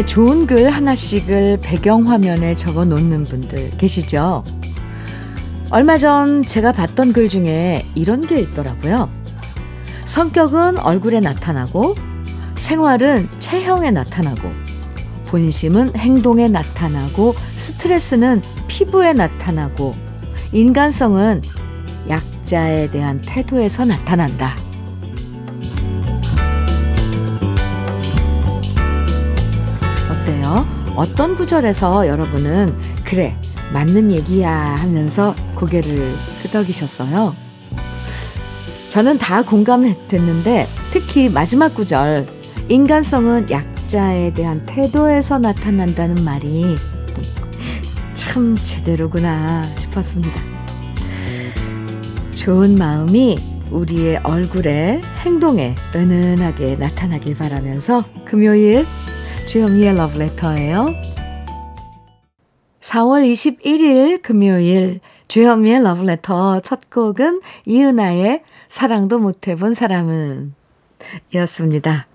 휴대폰에 좋은 글 하나씩을 배경화면에 적어 놓는 분들 계시죠? 얼마 전 제가 봤던 글 중에 이런 게 있더라고요. 성격은 얼굴에 나타나고, 생활은 체형에 나타나고, 본심은 행동에 나타나고, 스트레스는 피부에 나타나고, 인간성은 약자에 대한 태도에서 나타난다. 어떤 구절에서 여러분은 그래, 맞는 얘기야 하면서 고개를 끄덕이셨어요? 저는 다 공감됐는데 특히 마지막 구절 인간성은 약자에 대한 태도에서 나타난다는 말이 참 제대로구나 싶었습니다. 좋은 마음이 우리의 얼굴에 행동에 은은하게 나타나길 바라면서 금요일 주현미의 러브레터예요. 4월 21일 금요일 주현미의 러브레터 첫 곡은 이은아의 사랑도 못 해본 사람은 이었습니다.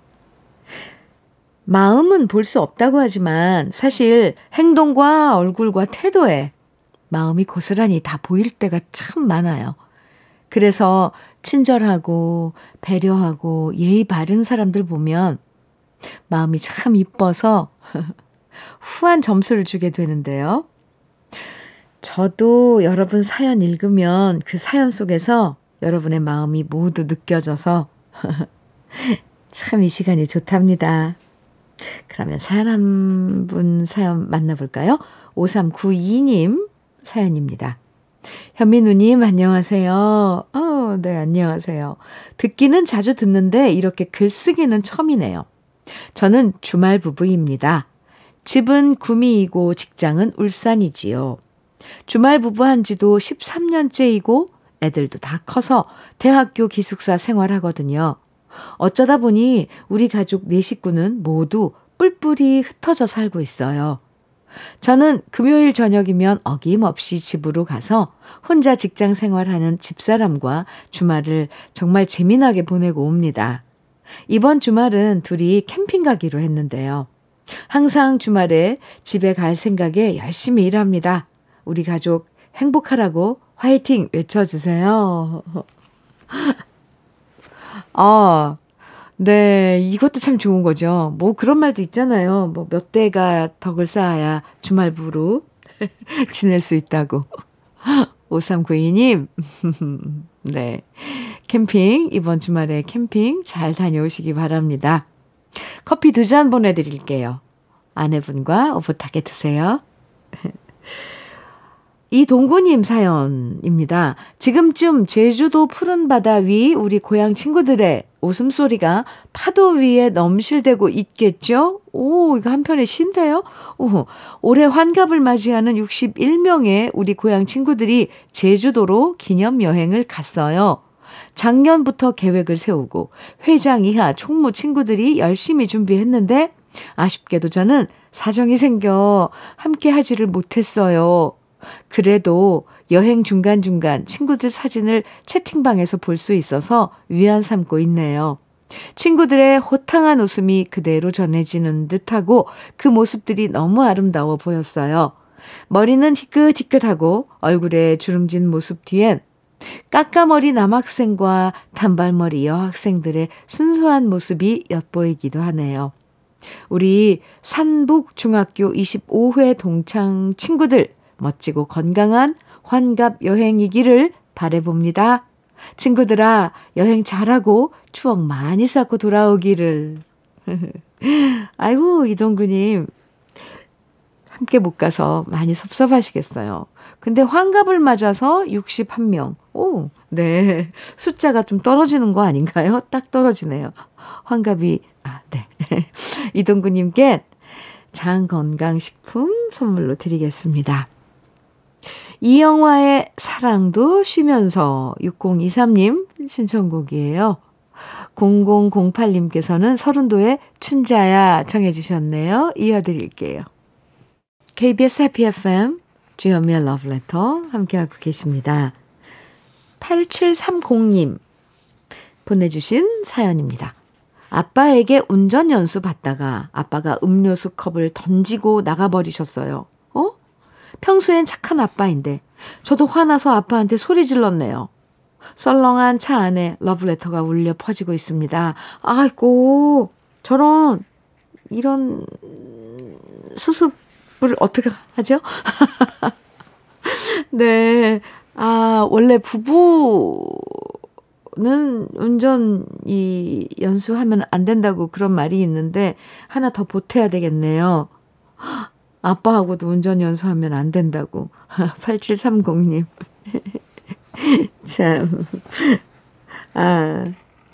마음은 볼 수 없다고 하지만 사실 행동과 얼굴과 태도에 마음이 고스란히 다 보일 때가 참 많아요. 그래서 친절하고 배려하고 예의 바른 사람들 보면 마음이 참 이뻐서 후한 점수를 주게 되는데요. 저도 여러분 사연 읽으면 그 사연 속에서 여러분의 마음이 모두 느껴져서 참 이 시간이 좋답니다. 그러면 사연 한 분 사연 만나볼까요? 5392님 사연입니다. 현민우님, 안녕하세요. 어, 네, 안녕하세요. 듣기는 자주 듣는데 이렇게 글쓰기는 처음이네요. 저는 주말 부부입니다. 집은 구미이고 직장은 울산이지요. 주말 부부한 지도 13년째이고 애들도 다 커서 대학교 기숙사 생활하거든요. 어쩌다 보니 우리 가족 네 식구는 모두 뿔뿔이 흩어져 살고 있어요. 저는 금요일 저녁이면 어김없이 집으로 가서 혼자 직장 생활하는 집사람과 주말을 정말 재미나게 보내고 옵니다. 이번 주말은 둘이 캠핑 가기로 했는데요. 항상 주말에 집에 갈 생각에 열심히 일합니다. 우리 가족 행복하라고 화이팅 외쳐주세요. 아, 네, 이것도 참 좋은 거죠. 뭐 그런 말도 있잖아요. 뭐 몇 대가 덕을 쌓아야 주말부로 지낼 수 있다고. 5392님, 네. 캠핑, 이번 주말에 캠핑 잘 다녀오시기 바랍니다. 커피 두 잔 보내드릴게요. 아내분과 오붓하게 드세요. 이 동구님 사연입니다. 지금쯤 제주도 푸른 바다 위 우리 고향 친구들의 웃음소리가 파도 위에 넘실대고 있겠죠? 오, 이거 한편의 신데요? 오, 올해 환갑을 맞이하는 61명의 우리 고향 친구들이 제주도로 기념 여행을 갔어요. 작년부터 계획을 세우고 회장 이하 총무 친구들이 열심히 준비했는데 아쉽게도 저는 사정이 생겨 함께 하지를 못했어요. 그래도 여행 중간중간 친구들 사진을 채팅방에서 볼 수 있어서 위안 삼고 있네요. 친구들의 호탕한 웃음이 그대로 전해지는 듯하고 그 모습들이 너무 아름다워 보였어요. 머리는 희끗희끗하고 얼굴에 주름진 모습 뒤엔 까까머리 남학생과 단발머리 여학생들의 순수한 모습이 엿보이기도 하네요. 우리 산북중학교 25회 동창 친구들 멋지고 건강한 환갑 여행이기를 바래봅니다. 친구들아, 여행 잘하고 추억 많이 쌓고 돌아오기를. 아이고, 이동구님. 함께 못 가서 많이 섭섭하시겠어요. 근데 환갑을 맞아서 61명. 오, 네. 숫자가 좀 떨어지는 거 아닌가요? 딱 떨어지네요. 환갑이, 아, 네. 이동구님께 장건강식품 선물로 드리겠습니다. 이영화의 사랑도 쉬면서 6023님 신청곡이에요. 0008님께서는 서른도의 춘자야 청해 주셨네요. 이어드릴게요. KBS 해피 FM 주현미의 러브레터 함께하고 계십니다. 8730님 보내주신 사연입니다. 아빠에게 운전 연수 받다가 아빠가 음료수 컵을 던지고 나가버리셨어요. 어? 평소엔 착한 아빠인데 저도 화나서 아빠한테 소리 질렀네요. 썰렁한 차 안에 러브레터가 울려 퍼지고 있습니다. 아이고, 저런, 이런 수습 을 어떻게 하죠? 네. 아, 원래 부부는 운전 이 연수하면 안 된다고 그런 말이 있는데 하나 더 보태야 되겠네요. 아빠하고도 운전 연수하면 안 된다고. 8730님. 참. 아,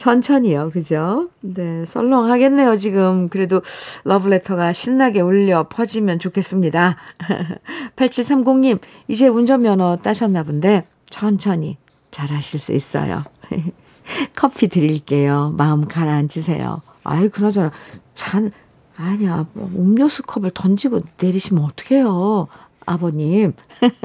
천천히요. 그죠? 네, 썰렁하겠네요, 지금. 그래도 러브레터가 신나게 울려 퍼지면 좋겠습니다. 8730님, 이제 운전면허 따셨나 본데, 천천히 잘 하실 수 있어요. 커피 드릴게요. 마음 가라앉으세요. 아이, 그러잖아. 잔, 아니야, 뭐 음료수 컵을 던지고 내리시면 어떡해요. 아버님.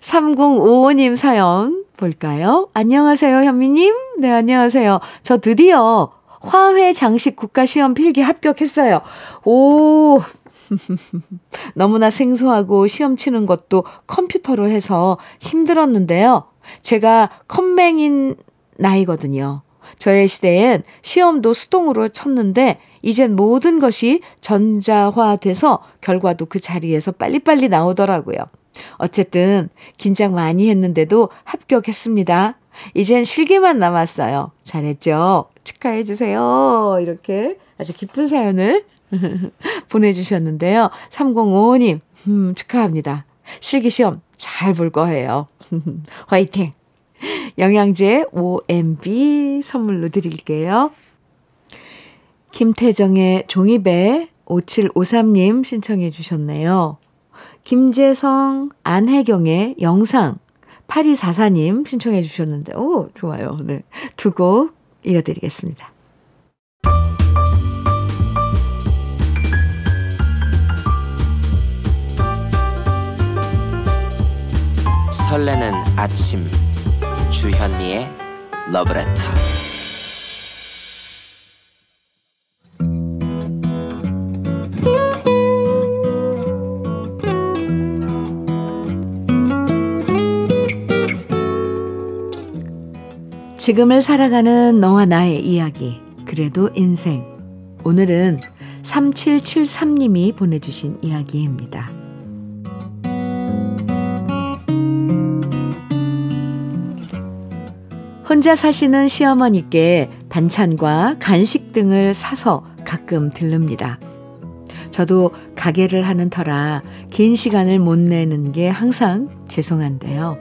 3055님 사연 볼까요? 안녕하세요, 현미님. 네, 안녕하세요. 저 드디어 화훼 장식 국가시험 필기 합격했어요. 오, 너무나 생소하고 시험 치는 것도 컴퓨터로 해서 힘들었는데요. 제가 컴맹인 나이거든요. 저의 시대엔 시험도 수동으로 쳤는데 이젠 모든 것이 전자화돼서 결과도 그 자리에서 빨리빨리 나오더라고요. 어쨌든 긴장 많이 했는데도 합격했습니다. 이젠 실기만 남았어요. 잘했죠? 축하해 주세요. 이렇게 아주 기쁜 사연을 보내주셨는데요. 3055님, 음, 축하합니다. 실기시험 잘 볼 거예요. 화이팅! 영양제 OMB 선물로 드릴게요. 김태정의 종이배 5753님 신청해 주셨네요. 김재성, 안혜경의 영상 8244님 신청해 주셨는데, 오, 좋아요. 네. 두 곡 이어드리겠습니다. 설레는 아침 주현미의 러브레터 지금을 살아가는 너와 나의 이야기 그래도 인생 오늘은 3773님이 보내주신 이야기입니다. 혼자 사시는 시어머니께 반찬과 간식 등을 사서 가끔 들릅니다. 저도 가게를 하는 터라 긴 시간을 못 내는 게 항상 죄송한데요.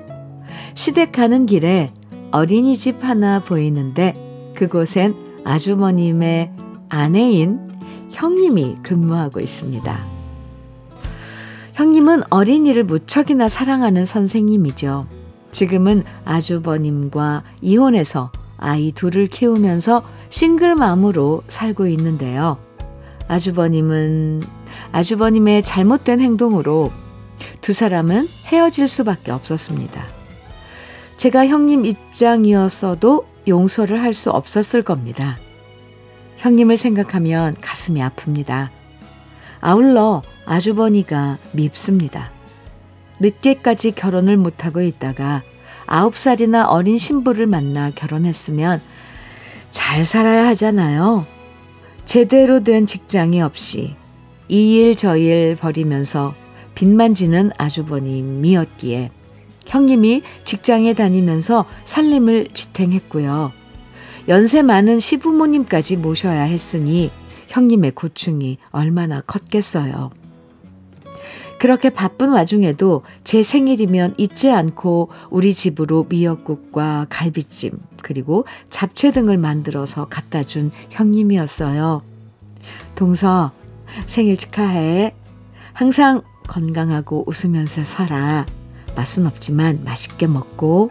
시댁 가는 길에 어린이집 하나 보이는데 그곳엔 아주머님의 아내인 형님이 근무하고 있습니다. 형님은 어린이를 무척이나 사랑하는 선생님이죠. 지금은 아주버님과 이혼해서 아이 둘을 키우면서 싱글맘으로 살고 있는데요. 아주버님은 아주버님의 잘못된 행동으로 두 사람은 헤어질 수밖에 없었습니다. 제가 형님 입장이었어도 용서를 할 수 없었을 겁니다. 형님을 생각하면 가슴이 아픕니다. 아울러 아주버니가 밉습니다. 늦게까지 결혼을 못하고 있다가 아홉 살이나 어린 신부를 만나 결혼했으면 잘 살아야 하잖아요. 제대로 된 직장이 없이 이 일 저 일 벌이면서 빚만 지는 아주버님이었기에 형님이 직장에 다니면서 살림을 지탱했고요. 연세 많은 시부모님까지 모셔야 했으니 형님의 고충이 얼마나 컸겠어요. 그렇게 바쁜 와중에도 제 생일이면 잊지 않고 우리 집으로 미역국과 갈비찜 그리고 잡채 등을 만들어서 갖다 준 형님이었어요. 동서 생일 축하해. 항상 건강하고 웃으면서 살아. 맛은 없지만 맛있게 먹고.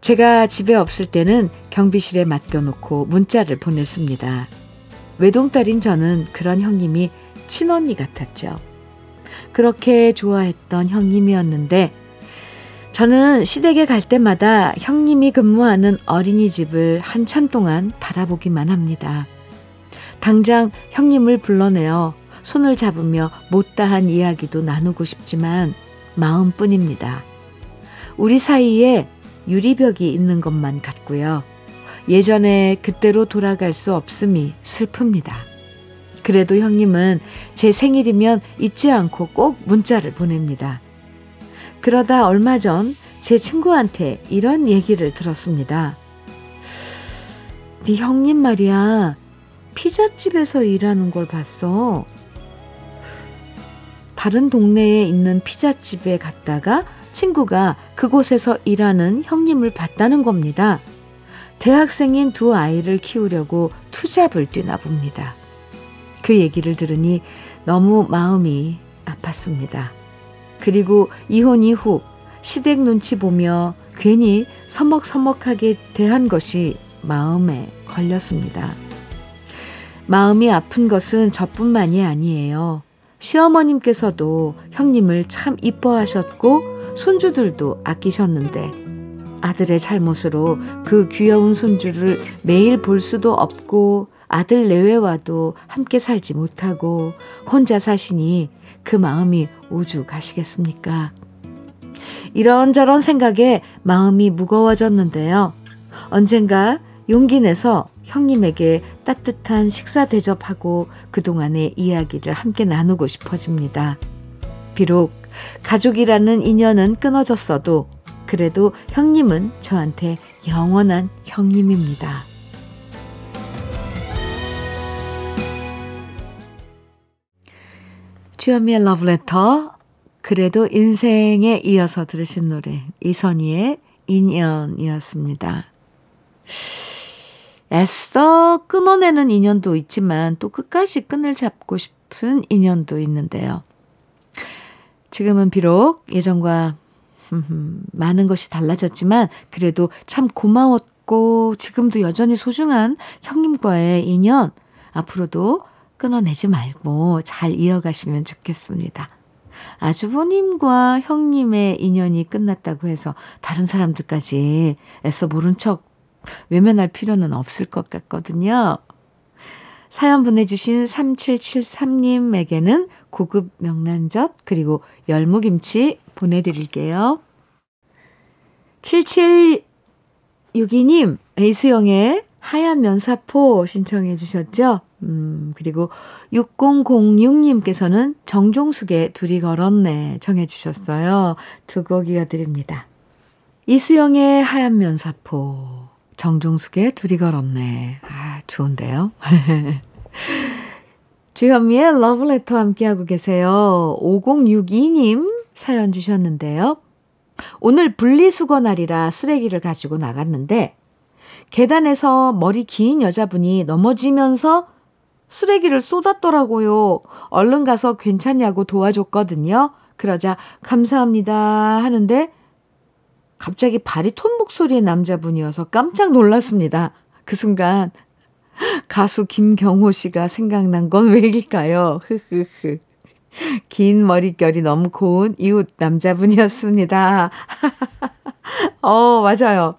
제가 집에 없을 때는 경비실에 맡겨놓고 문자를 보냈습니다. 외동딸인 저는 그런 형님이 친언니 같았죠. 그렇게 좋아했던 형님이었는데 저는 시댁에 갈 때마다 형님이 근무하는 어린이집을 한참 동안 바라보기만 합니다. 당장 형님을 불러내어 손을 잡으며 못다한 이야기도 나누고 싶지만 마음뿐입니다. 우리 사이에 유리벽이 있는 것만 같고요. 예전에 그때로 돌아갈 수 없음이 슬픕니다. 그래도 형님은 제 생일이면 잊지 않고 꼭 문자를 보냅니다. 그러다 얼마 전 제 친구한테 이런 얘기를 들었습니다. 네 형님 말이야. 피자집에서 일하는 걸 봤어. 다른 동네에 있는 피자집에 갔다가 친구가 그곳에서 일하는 형님을 봤다는 겁니다. 대학생인 두 아이를 키우려고 투잡을 뛰나 봅니다. 그 얘기를 들으니 너무 마음이 아팠습니다. 그리고 이혼 이후 시댁 눈치 보며 괜히 서먹서먹하게 대한 것이 마음에 걸렸습니다. 마음이 아픈 것은 저뿐만이 아니에요. 시어머님께서도 형님을 참 이뻐하셨고 손주들도 아끼셨는데 아들의 잘못으로 그 귀여운 손주를 매일 볼 수도 없고 아들 내외와도 함께 살지 못하고 혼자 사시니 그 마음이 오죽하시겠습니까? 이런저런 생각에 마음이 무거워졌는데요. 언젠가 용기 내서 형님에게 따뜻한 식사 대접하고 그동안의 이야기를 함께 나누고 싶어집니다. 비록 가족이라는 인연은 끊어졌어도 그래도 형님은 저한테 영원한 형님입니다. 주현미의 러브레터 그래도 인생에 이어서 들으신 노래 이선희의 인연이었습니다. 애써 끊어내는 인연도 있지만 또 끝까지 끈을 잡고 싶은 인연도 있는데요. 지금은 비록 예전과 많은 것이 달라졌지만 그래도 참 고마웠고 지금도 여전히 소중한 형님과의 인연 앞으로도 끊어내지 말고 잘 이어가시면 좋겠습니다. 아주버님과 형님의 인연이 끝났다고 해서 다른 사람들까지 애써 모른 척 외면할 필요는 없을 것 같거든요. 사연 보내주신 3773님에게는 고급 명란젓 그리고 열무김치 보내드릴게요. 7762님, 이수영의 하얀 면사포 신청해 주셨죠? 음, 그리고 6006님께서는 정종숙의 둘이 걸었네 정해 주셨어요. 두 곡 이어드립니다. 이수영의 하얀 면사포, 정종숙의 둘이 걸었네. 아, 좋은데요? 주현미의 러브레터 함께하고 계세요. 5062님 사연 주셨는데요. 오늘 분리수거 날이라 쓰레기를 가지고 나갔는데 계단에서 머리 긴 여자분이 넘어지면서 쓰레기를 쏟았더라고요. 얼른 가서 괜찮냐고 도와줬거든요. 그러자 감사합니다 하는데 갑자기 바리톤 목소리의 남자분이어서 깜짝 놀랐습니다. 그 순간 가수 김경호 씨가 생각난 건 왜일까요? 흐흐흐. 긴 머릿결이 너무 고운 이웃 남자분이었습니다. 어, 맞아요.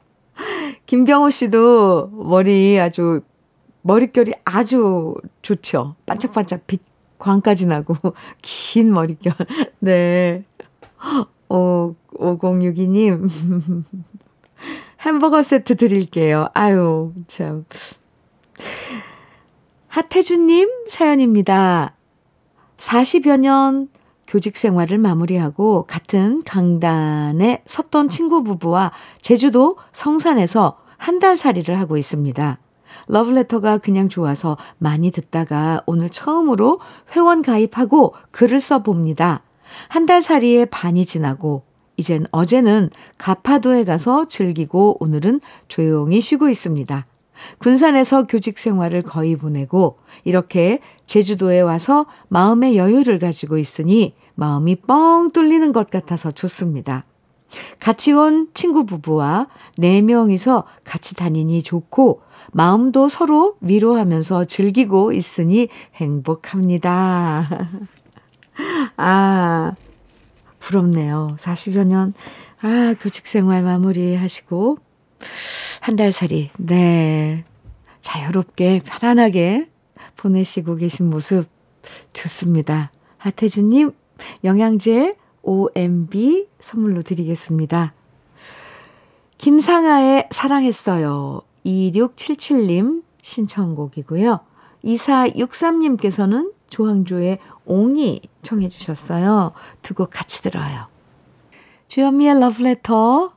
김경호 씨도 머리 아주, 머릿결이 아주 좋죠. 반짝반짝 빛, 광까지 나고, 긴 머릿결. 네. 오, 5062님. 햄버거 세트 드릴게요. 아유, 참. 하태준님 사연입니다. 40여 년 교직 생활을 마무리하고 같은 강단에 섰던 친구 부부와 제주도 성산에서 한 달 살이를 하고 있습니다. 러브레터가 그냥 좋아서 많이 듣다가 오늘 처음으로 회원 가입하고 글을 써봅니다. 한 달 살이에 반이 지나고 이젠 어제는 가파도에 가서 즐기고 오늘은 조용히 쉬고 있습니다. 군산에서 교직 생활을 거의 보내고 이렇게 제주도에 와서 마음의 여유를 가지고 있으니 마음이 뻥 뚫리는 것 같아서 좋습니다. 같이 온 친구 부부와 네 명이서 같이 다니니 좋고 마음도 서로 위로하면서 즐기고 있으니 행복합니다. 아, 부럽네요. 40여 년. 아, 교직 생활 마무리 하시고 한 달 살이 네. 자유롭게 편안하게 보내시고 계신 모습 좋습니다. 하태준 님 영양제 OMB 선물로 드리겠습니다. 김상아의 사랑했어요. 2677님 신청곡이고요. 2463님께서는 조항조의 옹이 청해 주셨어요. 두 곡 같이 들어요. 주현미의 러브레터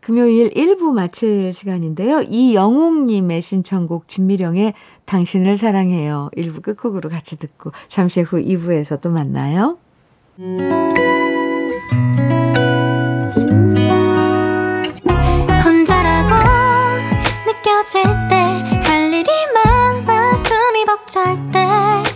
금요일 1부 마칠 시간인데요. 이영옥님의 신청곡 진미령의 당신을 사랑해요. 1부 끝곡으로 같이 듣고 잠시 후 2부에서 또 만나요. 혼자라고 느껴질 때 할 일이 많아 숨이 벅찰 때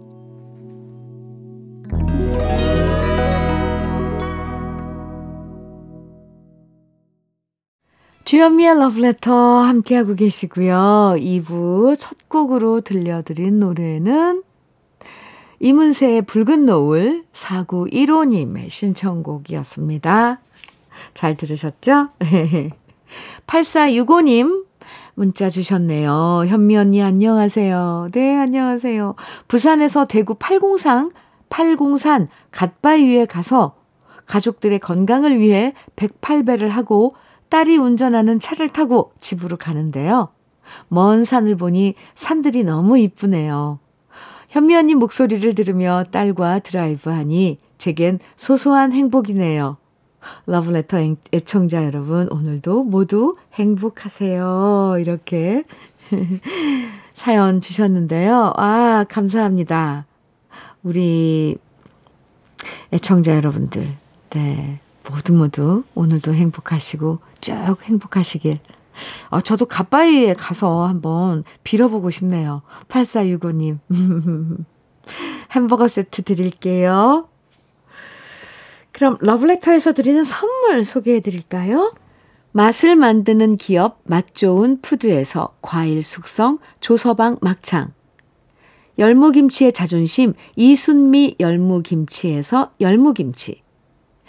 주현미의 Letter 함께하고 계시고요. 2부 첫 곡으로 들려드린 노래는 이문세의 붉은 노을 4915님의 신청곡이었습니다. 잘 들으셨죠? 8465님 문자 주셨네요. 현미 언니 안녕하세요. 네, 안녕하세요. 부산에서 대구 팔공산, 팔공산 갓바위에 가서 가족들의 건강을 위해 108배를 하고 딸이 운전하는 차를 타고 집으로 가는데요. 먼 산을 보니 산들이 너무 이쁘네요. 현미 언니 목소리를 들으며 딸과 드라이브하니 제겐 소소한 행복이네요. 러브레터 애청자 여러분, 오늘도 모두 행복하세요. 이렇게 사연 주셨는데요. 아, 감사합니다. 우리 애청자 여러분들, 네. 모두 모두 오늘도 행복하시고 쭉 행복하시길. 아, 저도 가빠이에 가서 한번 빌어보고 싶네요. 8465님. 햄버거 세트 드릴게요. 그럼 러브레터에서 드리는 선물 소개해 드릴까요? 맛을 만드는 기업 맛 좋은 푸드에서 과일 숙성 조서방 막창 열무김치의 자존심 이순미 열무김치에서 열무김치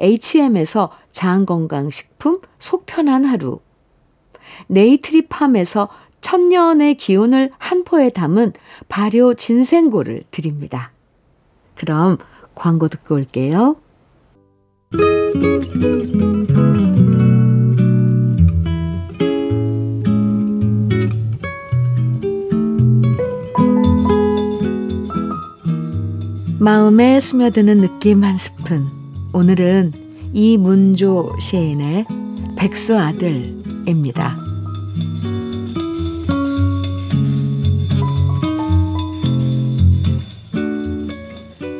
H&M에서 장건강식품 속편한 하루, 네이트리팜에서 천년의 기운을 한 포에 담은 발효 진생고를 드립니다. 그럼 광고 듣고 올게요. 마음에 스며드는 느낌 한 스푼. 오늘은 이문조 시인의 백수 아들입니다.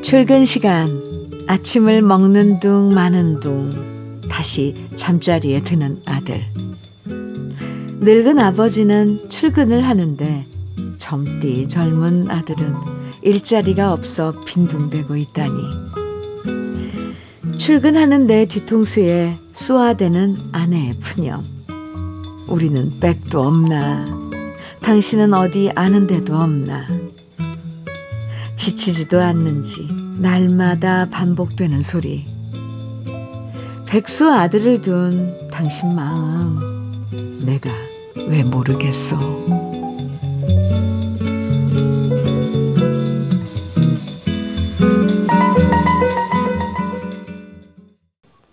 출근 시간 아침을 먹는 둥 마는 둥 다시 잠자리에 드는 아들 늙은 아버지는 출근을 하는데 젊디 젊은 아들은 일자리가 없어 빈둥대고 있다니 출근하는데 뒤통수에 쏘아대는 아내의 푸념 우리는 백도 없나 당신은 어디 아는 데도 없나 지치지도 않는지 날마다 반복되는 소리. 백수 아들을 둔 당신 마음 내가 왜 모르겠어.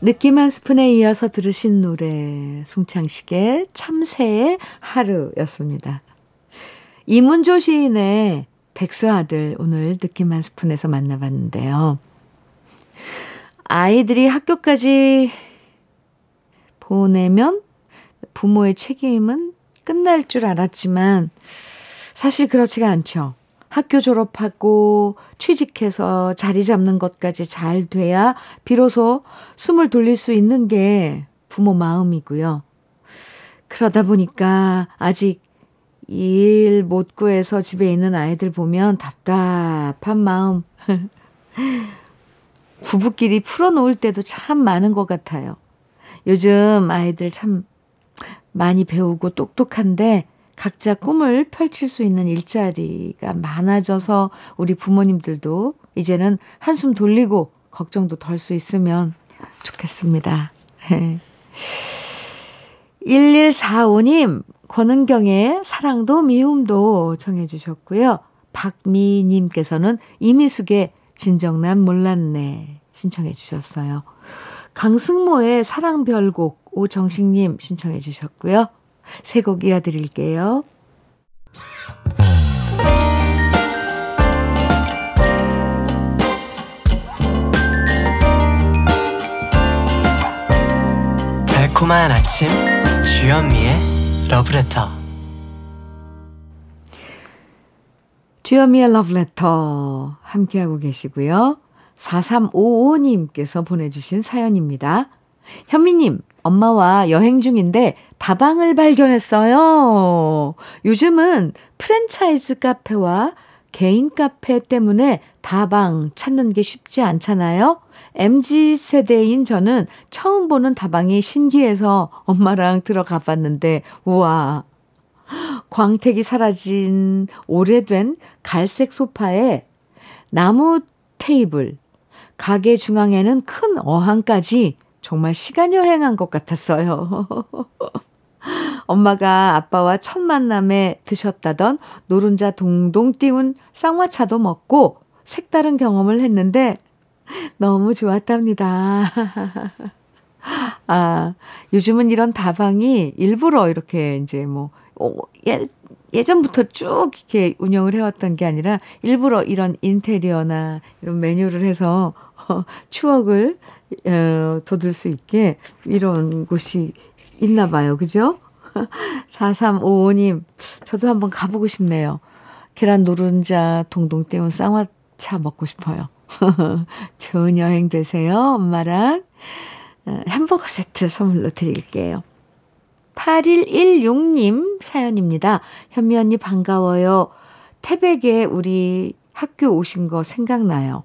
느낌 한 스푼에 이어서 들으신 노래 송창식의 참새의 하루였습니다. 이문조 시인의 백수 아들 오늘 느낌 한 스푼에서 만나봤는데요. 아이들이 학교까지 보내면 부모의 책임은 끝날 줄 알았지만 사실 그렇지가 않죠. 학교 졸업하고 취직해서 자리 잡는 것까지 잘 돼야 비로소 숨을 돌릴 수 있는 게 부모 마음이고요. 그러다 보니까 아직 일 못 구해서 집에 있는 아이들 보면 답답한 마음. 부부끼리 풀어놓을 때도 참 많은 것 같아요. 요즘 아이들 참 많이 배우고 똑똑한데 각자 꿈을 펼칠 수 있는 일자리가 많아져서 우리 부모님들도 이제는 한숨 돌리고 걱정도 덜 수 있으면 좋겠습니다. 1145님, 권은경의 사랑도 미움도 정해주셨고요. 박미님께서는 이미숙의 진정난 몰랐네 신청해 주셨어요. 강승모의 사랑별곡 오정식님 신청해 주셨고요. 세 곡 이어드릴게요. 달콤한 아침 주현미의 러브레터 주현미의 러브레터 함께하고 계시고요. 4355님께서 보내주신 사연입니다. 현미님, 엄마와 여행 중인데 다방을 발견했어요. 요즘은 프랜차이즈 카페와 개인 카페 때문에 다방 찾는 게 쉽지 않잖아요. MZ 세대인 저는 처음 보는 다방이 신기해서 엄마랑 들어가 봤는데, 우와. 광택이 사라진 오래된 갈색 소파에 나무 테이블, 가게 중앙에는 큰 어항까지 정말 시간 여행한 것 같았어요. 엄마가 아빠와 첫 만남에 드셨다던 노른자 동동 띄운 쌍화차도 먹고 색다른 경험을 했는데 너무 좋았답니다. 아, 요즘은 이런 다방이 일부러 이렇게 이제 뭐, 어, 예, 예전부터 쭉 이렇게 운영을 해왔던 게 아니라 일부러 이런 인테리어나 이런 메뉴를 해서 어, 추억을 어, 돋을 수 있게 이런 곳이 있나 봐요. 그죠? 4355님, 저도 한번 가보고 싶네요. 계란 노른자 동동 떼운 쌍화차 먹고 싶어요. 좋은 여행 되세요. 엄마랑 어, 햄버거 세트 선물로 드릴게요. 8116님 사연입니다. 현미 언니 반가워요. 태백에 우리 학교 오신 거 생각나요.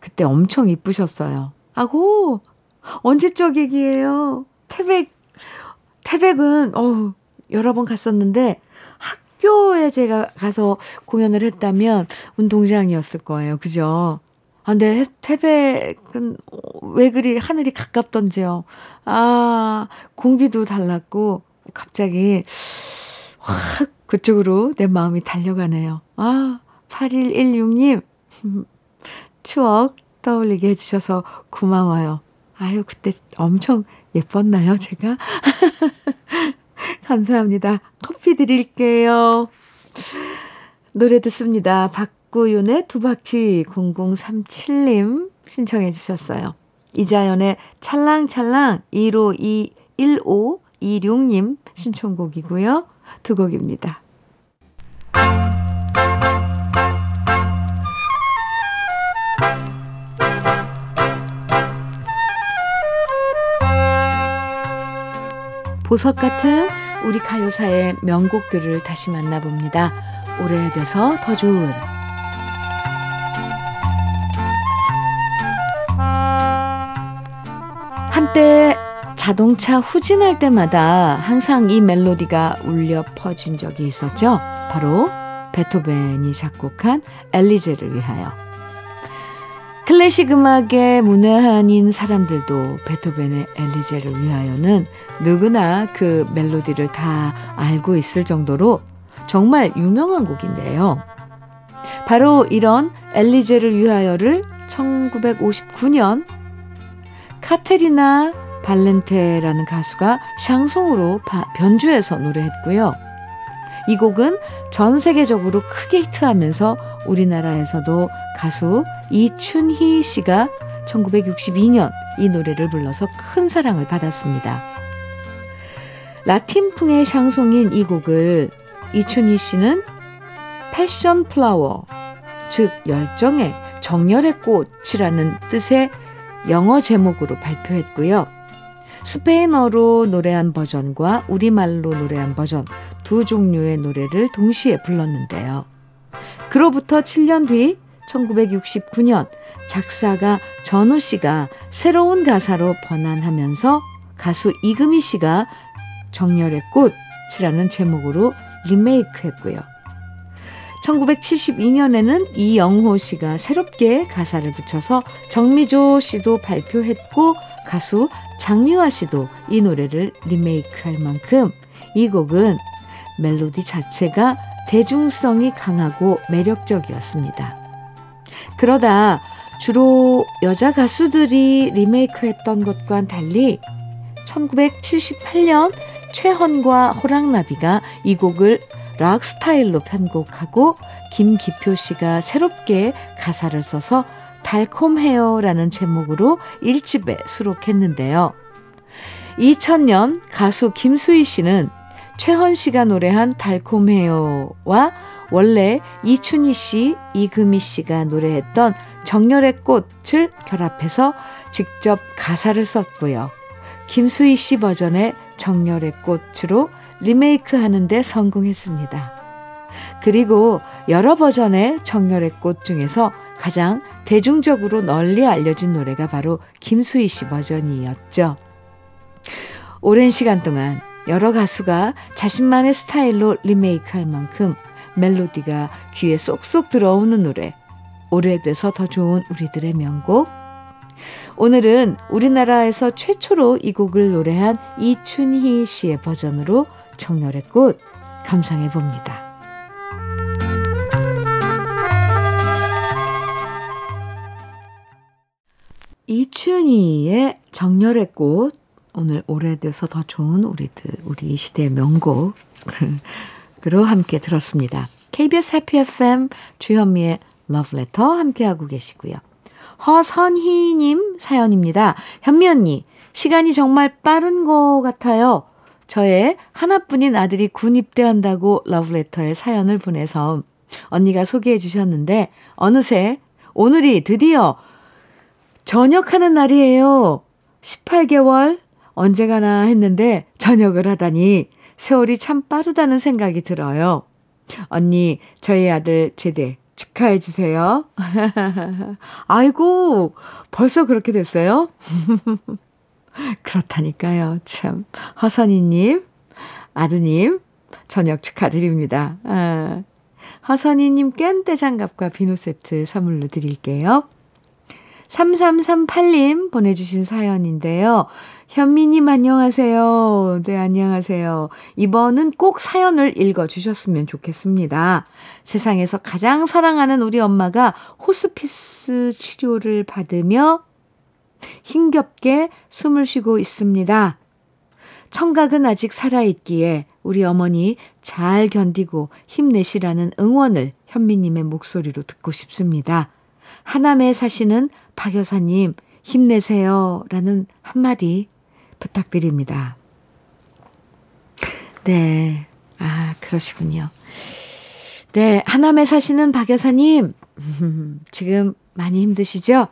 그때 엄청 이쁘셨어요. 아고, 언제적 얘기예요? 태백, 태백은, 어우, 여러 번 갔었는데, 학교에 제가 가서 공연을 했다면 운동장이었을 거예요. 그죠? 아, 근데 태백은 왜 그리 하늘이 가깝던지요. 아, 공기도 달랐고, 갑자기 확 그쪽으로 내 마음이 달려가네요. 아, 8116님, 추억 떠올리게 해주셔서 고마워요. 아유, 그때 엄청 예뻤나요, 제가? 감사합니다. 커피 드릴게요. 노래 듣습니다. 박구윤의 두 바퀴 0037님 신청해 주셨어요. 이자연의 찰랑찰랑 152 1526님 신청곡이고요. 두 곡입니다. 보석 같은 우리 가요사의 명곡들을 다시 만나봅니다. 오래돼서 더 좋은 한때 자동차 후진할 때마다 항상 이 멜로디가 울려 퍼진 적이 있었죠. 바로 베토벤이 작곡한 엘리제를 위하여. 클래식 음악의 문외한인 사람들도 베토벤의 엘리제를 위하여는 누구나 그 멜로디를 다 알고 있을 정도로 정말 유명한 곡인데요. 바로 이런 엘리제를 위하여를 1959년 카테리나 발렌테라는 가수가 샹송으로 변주해서 노래했고요. 이 곡은 전 세계적으로 크게 히트하면서 우리나라에서도 가수 이춘희 씨가 1962년 이 노래를 불러서 큰 사랑을 받았습니다. 라틴풍의 샹송인 이 곡을 이춘희 씨는 패션 플라워, 즉 열정의 정열의 꽃이라는 뜻의 영어 제목으로 발표했고요. 스페인어로 노래한 버전과 우리말로 노래한 버전 두 종류의 노래를 동시에 불렀는데요. 그로부터 7년 뒤 1969년 작사가 전우 씨가 새로운 가사로 번안하면서 가수 이금희 씨가 정열의 꽃이라는 제목으로 리메이크했고요. 1972년에는 이영호 씨가 새롭게 가사를 붙여서 정미조 씨도 발표했고 가수 장미화 씨도 이 노래를 리메이크할 만큼 이 곡은 멜로디 자체가 대중성이 강하고 매력적이었습니다. 그러다 주로 여자 가수들이 리메이크했던 것과는 달리 1978년 최헌과 호랑나비가 이 곡을 락 스타일로 편곡하고 김기표 씨가 새롭게 가사를 써서 달콤해요라는 제목으로 1집에 수록했는데요. 2000년 가수 김수희 씨는 최헌 씨가 노래한 달콤해요와 원래 이춘희 씨, 이금희 씨가 노래했던 정열의 꽃을 결합해서 직접 가사를 썼고요. 김수희 씨 버전의 정열의 꽃으로 리메이크 하는데 성공했습니다. 그리고 여러 버전의 정열의 꽃 중에서 가장 대중적으로 널리 알려진 노래가 바로 김수희 씨 버전이었죠. 오랜 시간 동안 여러 가수가 자신만의 스타일로 리메이크 할 만큼 멜로디가 귀에 쏙쏙 들어오는 노래. 오래돼서 더 좋은 우리들의 명곡. 오늘은 우리나라에서 최초로 이 곡을 노래한 이춘희 씨의 버전으로 정열의 꽃 감상해 봅니다. 이춘희의 정열의 꽃 오늘 오래돼서 더 좋은 우리들 우리 시대의 명곡으로 함께 들었습니다. KBS 해피 FM 주현미의 러브레터 함께하고 계시고요. 허선희님 사연입니다. 현미 언니 시간이 정말 빠른 것 같아요. 저의 하나뿐인 아들이 군 입대한다고 러브레터에 사연을 보내서 언니가 소개해 주셨는데 어느새 오늘이 드디어 전역하는 날이에요. 18개월 언제 가나 했는데 전역을 하다니 세월이 참 빠르다는 생각이 들어요. 언니, 저희 아들 제대 축하해 주세요. 아이고, 벌써 그렇게 됐어요? 그렇다니까요. 참. 허선이님, 아드님, 저녁 축하드립니다. 아, 허선이님 깬 대 장갑과 비누 세트 선물로 드릴게요. 3338님 보내주신 사연인데요. 현미님 안녕하세요. 네, 안녕하세요. 이번은 꼭 사연을 읽어주셨으면 좋겠습니다. 세상에서 가장 사랑하는 우리 엄마가 호스피스 치료를 받으며 힘겹게 숨을 쉬고 있습니다. 청각은 아직 살아있기에 우리 어머니 잘 견디고 힘내시라는 응원을 현미님의 목소리로 듣고 싶습니다. 하남에 사시는 박 여사님, 힘내세요. 라는 한마디 부탁드립니다. 네. 아, 그러시군요. 네. 하남에 사시는 박 여사님, 지금 많이 힘드시죠?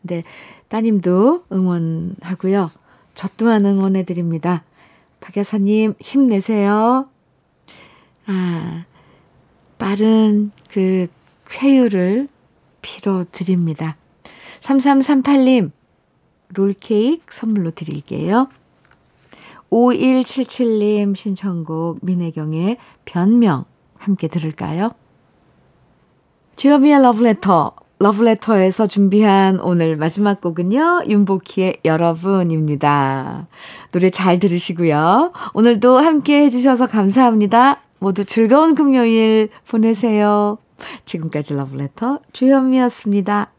네. 따님도 응원하고요. 저 또한 응원해드립니다. 박 여사님, 힘내세요. 아, 빠른 그 쾌유를 빌어드립니다. 3338님, 롤케이크 선물로 드릴게요. 5177님 신청곡 민혜경의 변명 함께 들을까요? 주여미의 러브레터, 러브레터에서 준비한 오늘 마지막 곡은요, 윤복희의 여러분입니다. 노래 잘 들으시고요. 오늘도 함께 해주셔서 감사합니다. 모두 즐거운 금요일 보내세요. 지금까지 러브레터 주현미였습니다.